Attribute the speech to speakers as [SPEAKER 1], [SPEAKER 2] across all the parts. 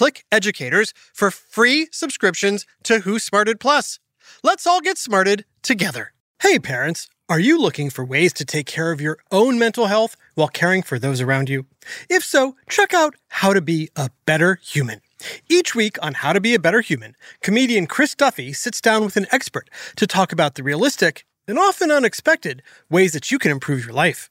[SPEAKER 1] Click Educators for free subscriptions to Who Smarted Plus. Let's all get smarted together. Hey, parents, are you looking for ways to take care of your own mental health while caring for those around you? If so, check out How to Be a Better Human. Each week on How to Be a Better Human, comedian Chris Duffy sits down with an expert to talk about the realistic and often unexpected ways that you can improve your life.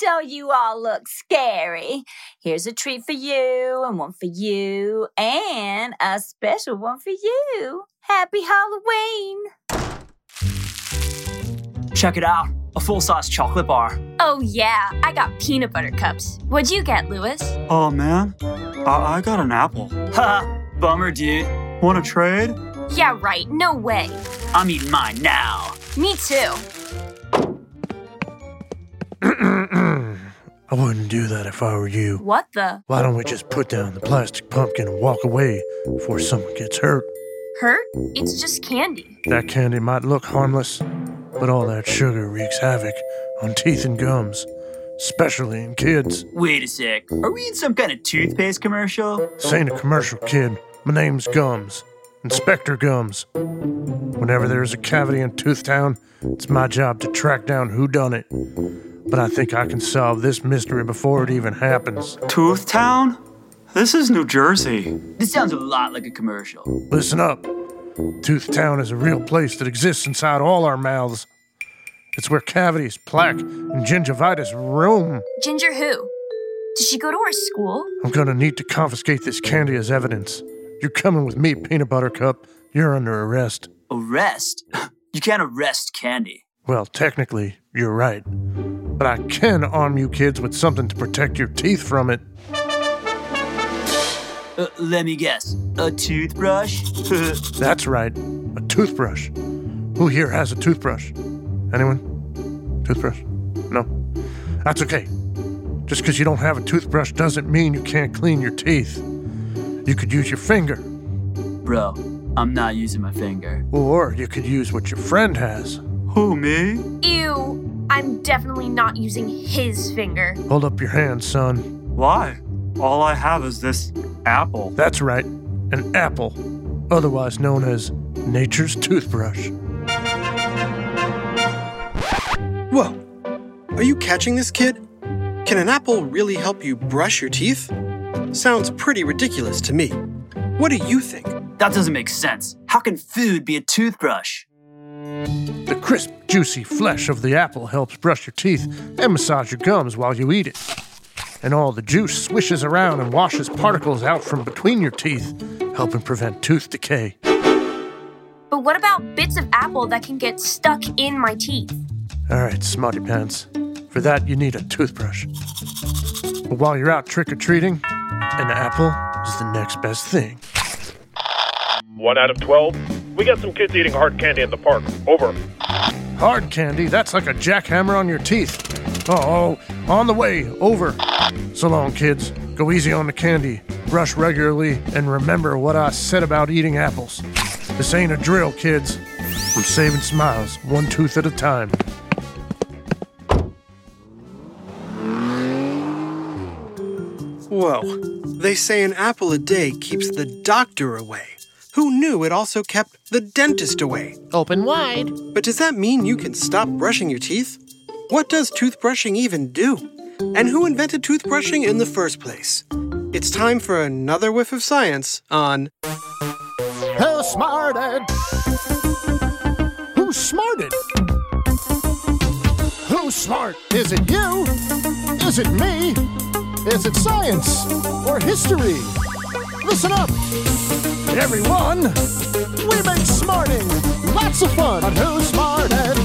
[SPEAKER 2] Don't you all look scary? Here's a treat for you, and one for you, and a special one for you. Happy Halloween!
[SPEAKER 3] Check it out. A full size chocolate bar.
[SPEAKER 4] Oh, yeah, I got peanut butter cups. What'd you get, Lewis?
[SPEAKER 5] Oh man, I, I got an apple.
[SPEAKER 3] Ha! Bummer, dude.
[SPEAKER 5] Want to trade?
[SPEAKER 4] Yeah, right, no way.
[SPEAKER 3] I'm eating mine now.
[SPEAKER 4] Me too.
[SPEAKER 6] I wouldn't do that if I were you.
[SPEAKER 4] What the?
[SPEAKER 6] Why don't we just put down the plastic pumpkin and walk away before someone gets hurt?
[SPEAKER 4] Hurt? It's just candy.
[SPEAKER 6] That candy might look harmless, but all that sugar wreaks havoc on teeth and gums, especially in kids.
[SPEAKER 3] Wait a sec. Are we in some kind of toothpaste commercial?
[SPEAKER 6] This ain't a commercial, kid. My name's Gums. Inspector Gums. Whenever there's a cavity in Toothtown, it's my job to track down who done it. But I think I can solve this mystery before it even happens.
[SPEAKER 5] Toothtown? This is New Jersey.
[SPEAKER 3] This sounds a lot like a commercial.
[SPEAKER 6] Listen up. Toothtown is a real place that exists inside all our mouths. It's where cavities, plaque, and gingivitis roam.
[SPEAKER 4] Ginger who? Did she go to our school?
[SPEAKER 6] I'm gonna need to confiscate this candy as evidence. You're coming with me, Peanut Butter Cup. You're under arrest.
[SPEAKER 3] Arrest? You can't arrest candy.
[SPEAKER 6] Well, technically, you're right. But I can arm you kids with something to protect your teeth from it.
[SPEAKER 3] Uh, let me guess. A toothbrush?
[SPEAKER 6] That's right, a toothbrush. Who here has a toothbrush? Anyone? Toothbrush? No? That's okay. Just because you don't have a toothbrush doesn't mean you can't clean your teeth. You could use your finger,
[SPEAKER 3] Bro, I'm not using my finger.
[SPEAKER 6] or you could use what your friend has.
[SPEAKER 5] Who, me?
[SPEAKER 4] Ew, I'm definitely not using his finger.
[SPEAKER 6] Hold up your hand, son.
[SPEAKER 5] Why? All I have is this apple.
[SPEAKER 6] That's right, an apple, otherwise known as nature's toothbrush.
[SPEAKER 1] Whoa. Are you catching this, kid? Can an apple really help you brush your teeth? Sounds pretty ridiculous to me. What do you think?
[SPEAKER 3] That doesn't make sense. How can food be a toothbrush?
[SPEAKER 6] The crisp, juicy flesh of the apple helps brush your teeth and massage your gums while you eat it. And all the juice swishes around and washes particles out from between your teeth, helping prevent tooth decay.
[SPEAKER 4] But what about bits of apple that can get stuck in my teeth?
[SPEAKER 6] All right, smarty pants. For that, you need a toothbrush. But while you're out trick or treating, an apple is the next best thing.
[SPEAKER 7] One Adam 12. We got some kids eating hard candy in the park. Over.
[SPEAKER 6] Hard candy, that's like a jackhammer on your teeth. Oh, on the way, over. So long, kids. Go easy on the candy, brush regularly, and remember what I said about eating apples. This ain't a drill, kids. I'm saving smiles, one tooth at a time.
[SPEAKER 1] Whoa. They say an apple a day keeps the doctor away. Who knew it also kept the dentist away?
[SPEAKER 8] Open wide.
[SPEAKER 1] But does that mean you can stop brushing your teeth? What does toothbrushing even do? And who invented toothbrushing in the first place? It's time for another whiff of science on
[SPEAKER 8] Who smarted? Who smarted? Who's smart? Is it you? Is it me? Is it science or history? Listen up, everyone. We make smarting lots of fun on Who's Smarted.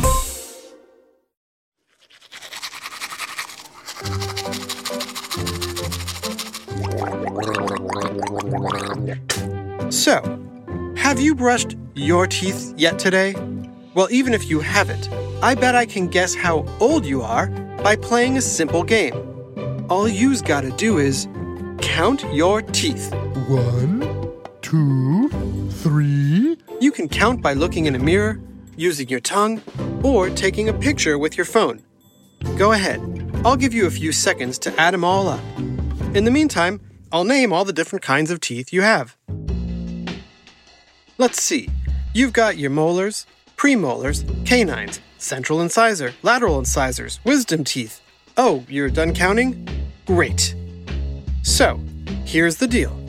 [SPEAKER 1] So, have you brushed your teeth yet today? Well, even if you haven't, I bet I can guess how old you are by playing a simple game. All you's gotta do is count your teeth.
[SPEAKER 8] One, two, three.
[SPEAKER 1] You can count by looking in a mirror, using your tongue, or taking a picture with your phone. Go ahead. I'll give you a few seconds to add them all up. In the meantime, I'll name all the different kinds of teeth you have. Let's see. You've got your molars, premolars, canines, central incisor, lateral incisors, wisdom teeth. Oh, you're done counting? Great. So, here's the deal.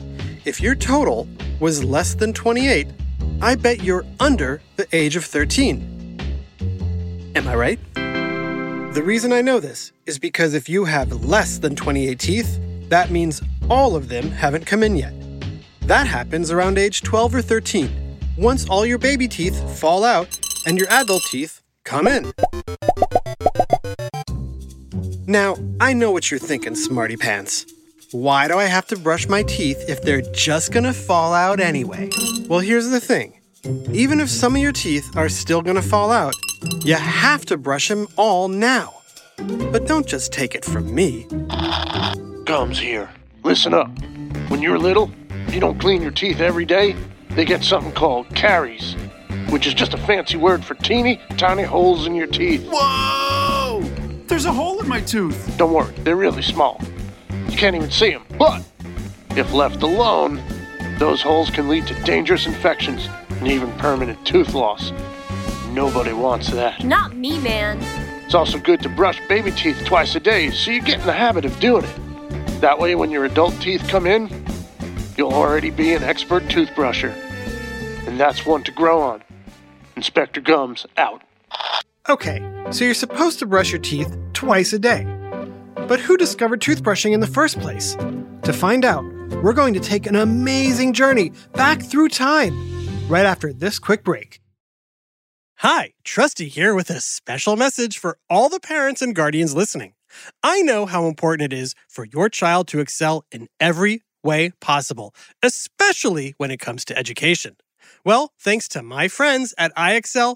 [SPEAKER 1] If your total was less than 28, I bet you're under the age of 13. Am I right? The reason I know this is because if you have less than 28 teeth, that means all of them haven't come in yet. That happens around age 12 or 13, once all your baby teeth fall out and your adult teeth come in. Now, I know what you're thinking, smarty pants. Why do I have to brush my teeth if they're just gonna fall out anyway? Well, here's the thing. Even if some of your teeth are still gonna fall out, you have to brush them all now. But don't just take it from me.
[SPEAKER 6] Gums here. Listen up. When you're little, if you don't clean your teeth every day, they get something called caries, which is just a fancy word for teeny tiny holes in your teeth.
[SPEAKER 9] Whoa! There's a hole in my tooth.
[SPEAKER 6] Don't worry, they're really small. You can't even see them. But if left alone, those holes can lead to dangerous infections and even permanent tooth loss. Nobody wants that.
[SPEAKER 4] Not me, man.
[SPEAKER 6] It's also good to brush baby teeth twice a day so you get in the habit of doing it. That way, when your adult teeth come in, you'll already be an expert toothbrusher. And that's one to grow on. Inspector Gums out.
[SPEAKER 1] Okay, so you're supposed to brush your teeth twice a day. But who discovered toothbrushing in the first place? To find out, we're going to take an amazing journey back through time right after this quick break. Hi, Trusty here with a special message for all the parents and guardians listening. I know how important it is for your child to excel in every way possible, especially when it comes to education. Well, thanks to my friends at IXL,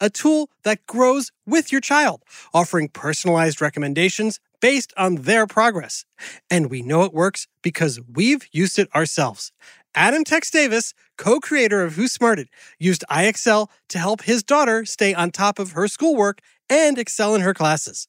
[SPEAKER 1] a tool that grows with your child, offering personalized recommendations based on their progress. And we know it works because we've used it ourselves. Adam Tex Davis, co creator of Who Smarted, used IXL to help his daughter stay on top of her schoolwork and excel in her classes.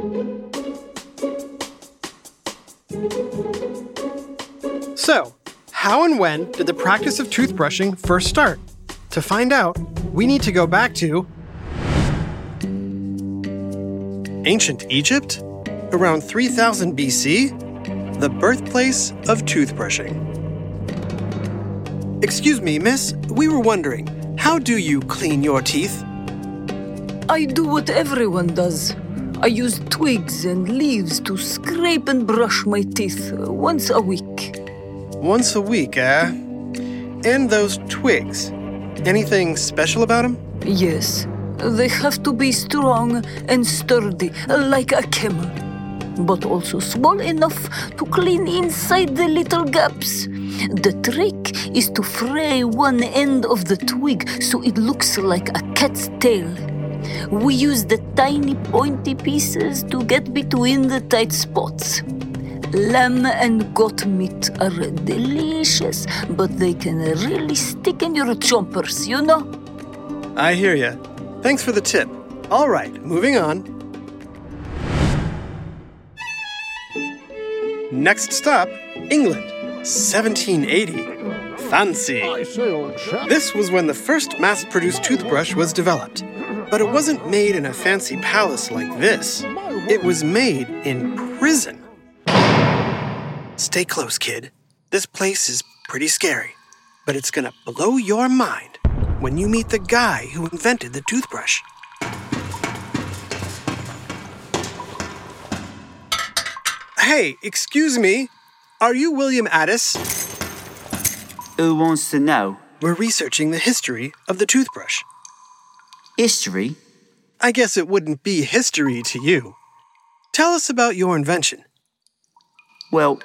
[SPEAKER 1] So, how and when did the practice of toothbrushing first start? To find out, we need to go back to ancient Egypt, around 3000 BC, the birthplace of toothbrushing. Excuse me, miss, we were wondering, how do you clean your teeth?
[SPEAKER 10] I do what everyone does. I use twigs and leaves to scrape and brush my teeth once a week.
[SPEAKER 1] Once a week, eh? And those twigs, anything special about them?
[SPEAKER 10] Yes, they have to be strong and sturdy, like a camel, but also small enough to clean inside the little gaps. The trick is to fray one end of the twig so it looks like a cat's tail. We use the tiny pointy pieces to get between the tight spots. Lamb and goat meat are delicious, but they can really stick in your chompers, you know?
[SPEAKER 1] I hear ya. Thanks for the tip. All right, moving on. Next stop, England, 1780. Fancy. This was when the first mass produced toothbrush was developed. But it wasn't made in a fancy palace like this, it was made in prison. Stay close, kid. This place is pretty scary, but it's gonna blow your mind when you meet the guy who invented the toothbrush. Hey, excuse me. Are you William Addis?
[SPEAKER 3] Who wants to know?
[SPEAKER 1] We're researching the history of the toothbrush.
[SPEAKER 3] History?
[SPEAKER 1] I guess it wouldn't be history to you. Tell us about your invention.
[SPEAKER 3] Well,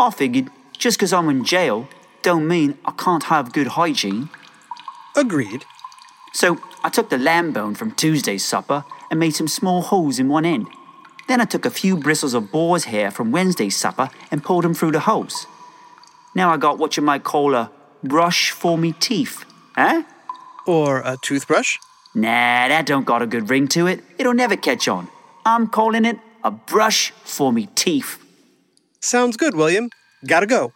[SPEAKER 3] I figured just 'cause I'm in jail don't mean I can't have good hygiene.
[SPEAKER 1] Agreed.
[SPEAKER 3] So I took the lamb bone from Tuesday's supper and made some small holes in one end. Then I took a few bristles of boar's hair from Wednesday's supper and pulled them through the holes. Now I got what you might call a brush for me teeth. Eh?
[SPEAKER 1] Or a toothbrush?
[SPEAKER 3] Nah, that don't got a good ring to it. It'll never catch on. I'm calling it a brush for me teeth.
[SPEAKER 1] Sounds good, William. Gotta go.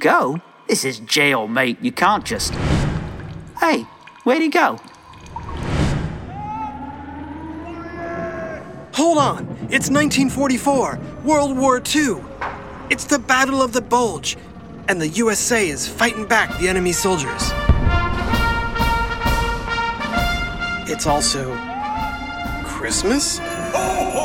[SPEAKER 3] Go? This is jail, mate. You can't just. Hey, where'd he go?
[SPEAKER 1] Hold on. It's 1944, World War II. It's the Battle of the Bulge, and the USA is fighting back the enemy soldiers. It's also Christmas? Oh,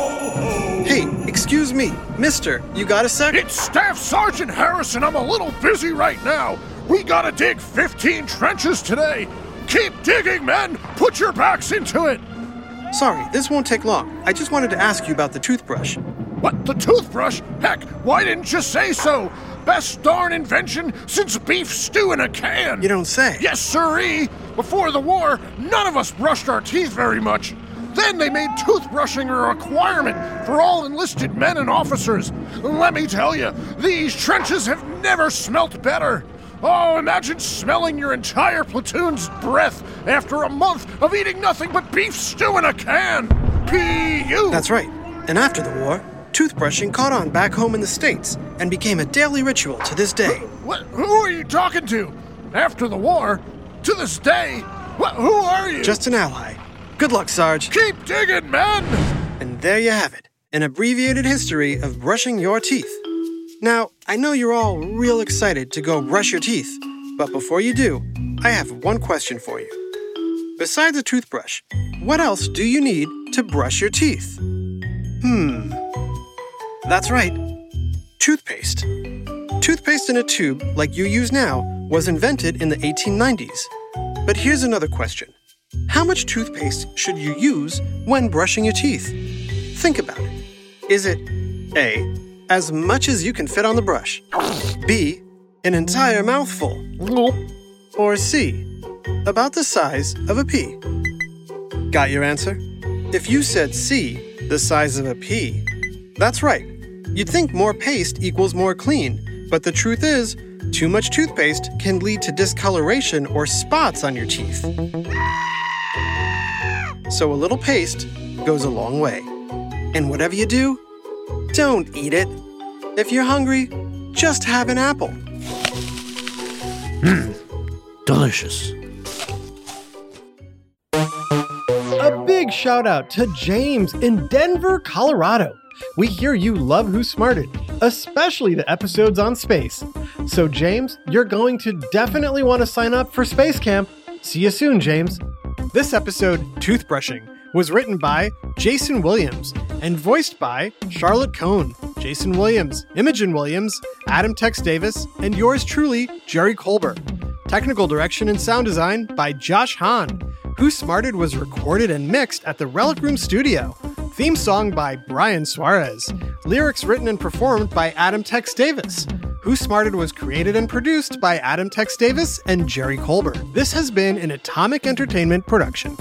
[SPEAKER 1] Hey, excuse me, mister, you got a sec?
[SPEAKER 6] It's Staff Sergeant Harrison. I'm a little busy right now. We gotta dig 15 trenches today. Keep digging, men! Put your backs into it!
[SPEAKER 1] Sorry, this won't take long. I just wanted to ask you about the toothbrush.
[SPEAKER 6] What, the toothbrush? Heck, why didn't you say so? Best darn invention since beef stew in a can!
[SPEAKER 1] You don't say.
[SPEAKER 6] Yes, sirree! Before the war, none of us brushed our teeth very much. Then they made toothbrushing a requirement for all enlisted men and officers. Let me tell you, these trenches have never smelt better. Oh, imagine smelling your entire platoon's breath after a month of eating nothing but beef stew in a can. P.U.
[SPEAKER 1] That's right. And after the war, toothbrushing caught on back home in the States and became a daily ritual to this day.
[SPEAKER 6] What? Who are you talking to? After the war? To this day? What? Who are you?
[SPEAKER 1] Just an ally. Good luck, Sarge.
[SPEAKER 6] Keep digging, men!
[SPEAKER 1] And there you have it an abbreviated history of brushing your teeth. Now, I know you're all real excited to go brush your teeth, but before you do, I have one question for you. Besides a toothbrush, what else do you need to brush your teeth? Hmm. That's right. Toothpaste. Toothpaste in a tube, like you use now, was invented in the 1890s. But here's another question How much toothpaste should you use when brushing your teeth? Think about it. Is it A, as much as you can fit on the brush? B, an entire mouthful? Or C, about the size of a pea? Got your answer? If you said C, the size of a pea, that's right. You'd think more paste equals more clean, but the truth is, too much toothpaste can lead to discoloration or spots on your teeth. So a little paste goes a long way. And whatever you do, don't eat it. If you're hungry, just have an apple.
[SPEAKER 6] Mmm, delicious.
[SPEAKER 1] A big shout out to James in Denver, Colorado. We hear you love Who Smarted, especially the episodes on space. So, James, you're going to definitely want to sign up for Space Camp. See you soon, James. This episode, Toothbrushing, was written by Jason Williams and voiced by Charlotte Cohn, Jason Williams, Imogen Williams, Adam Tex Davis, and yours truly, Jerry Colbert. Technical direction and sound design by Josh Hahn. Who Smarted was recorded and mixed at the Relic Room Studio. Theme song by Brian Suarez. Lyrics written and performed by Adam Tex Davis. Who Smarted was created and produced by Adam Tex Davis and Jerry Colbert. This has been an Atomic Entertainment production.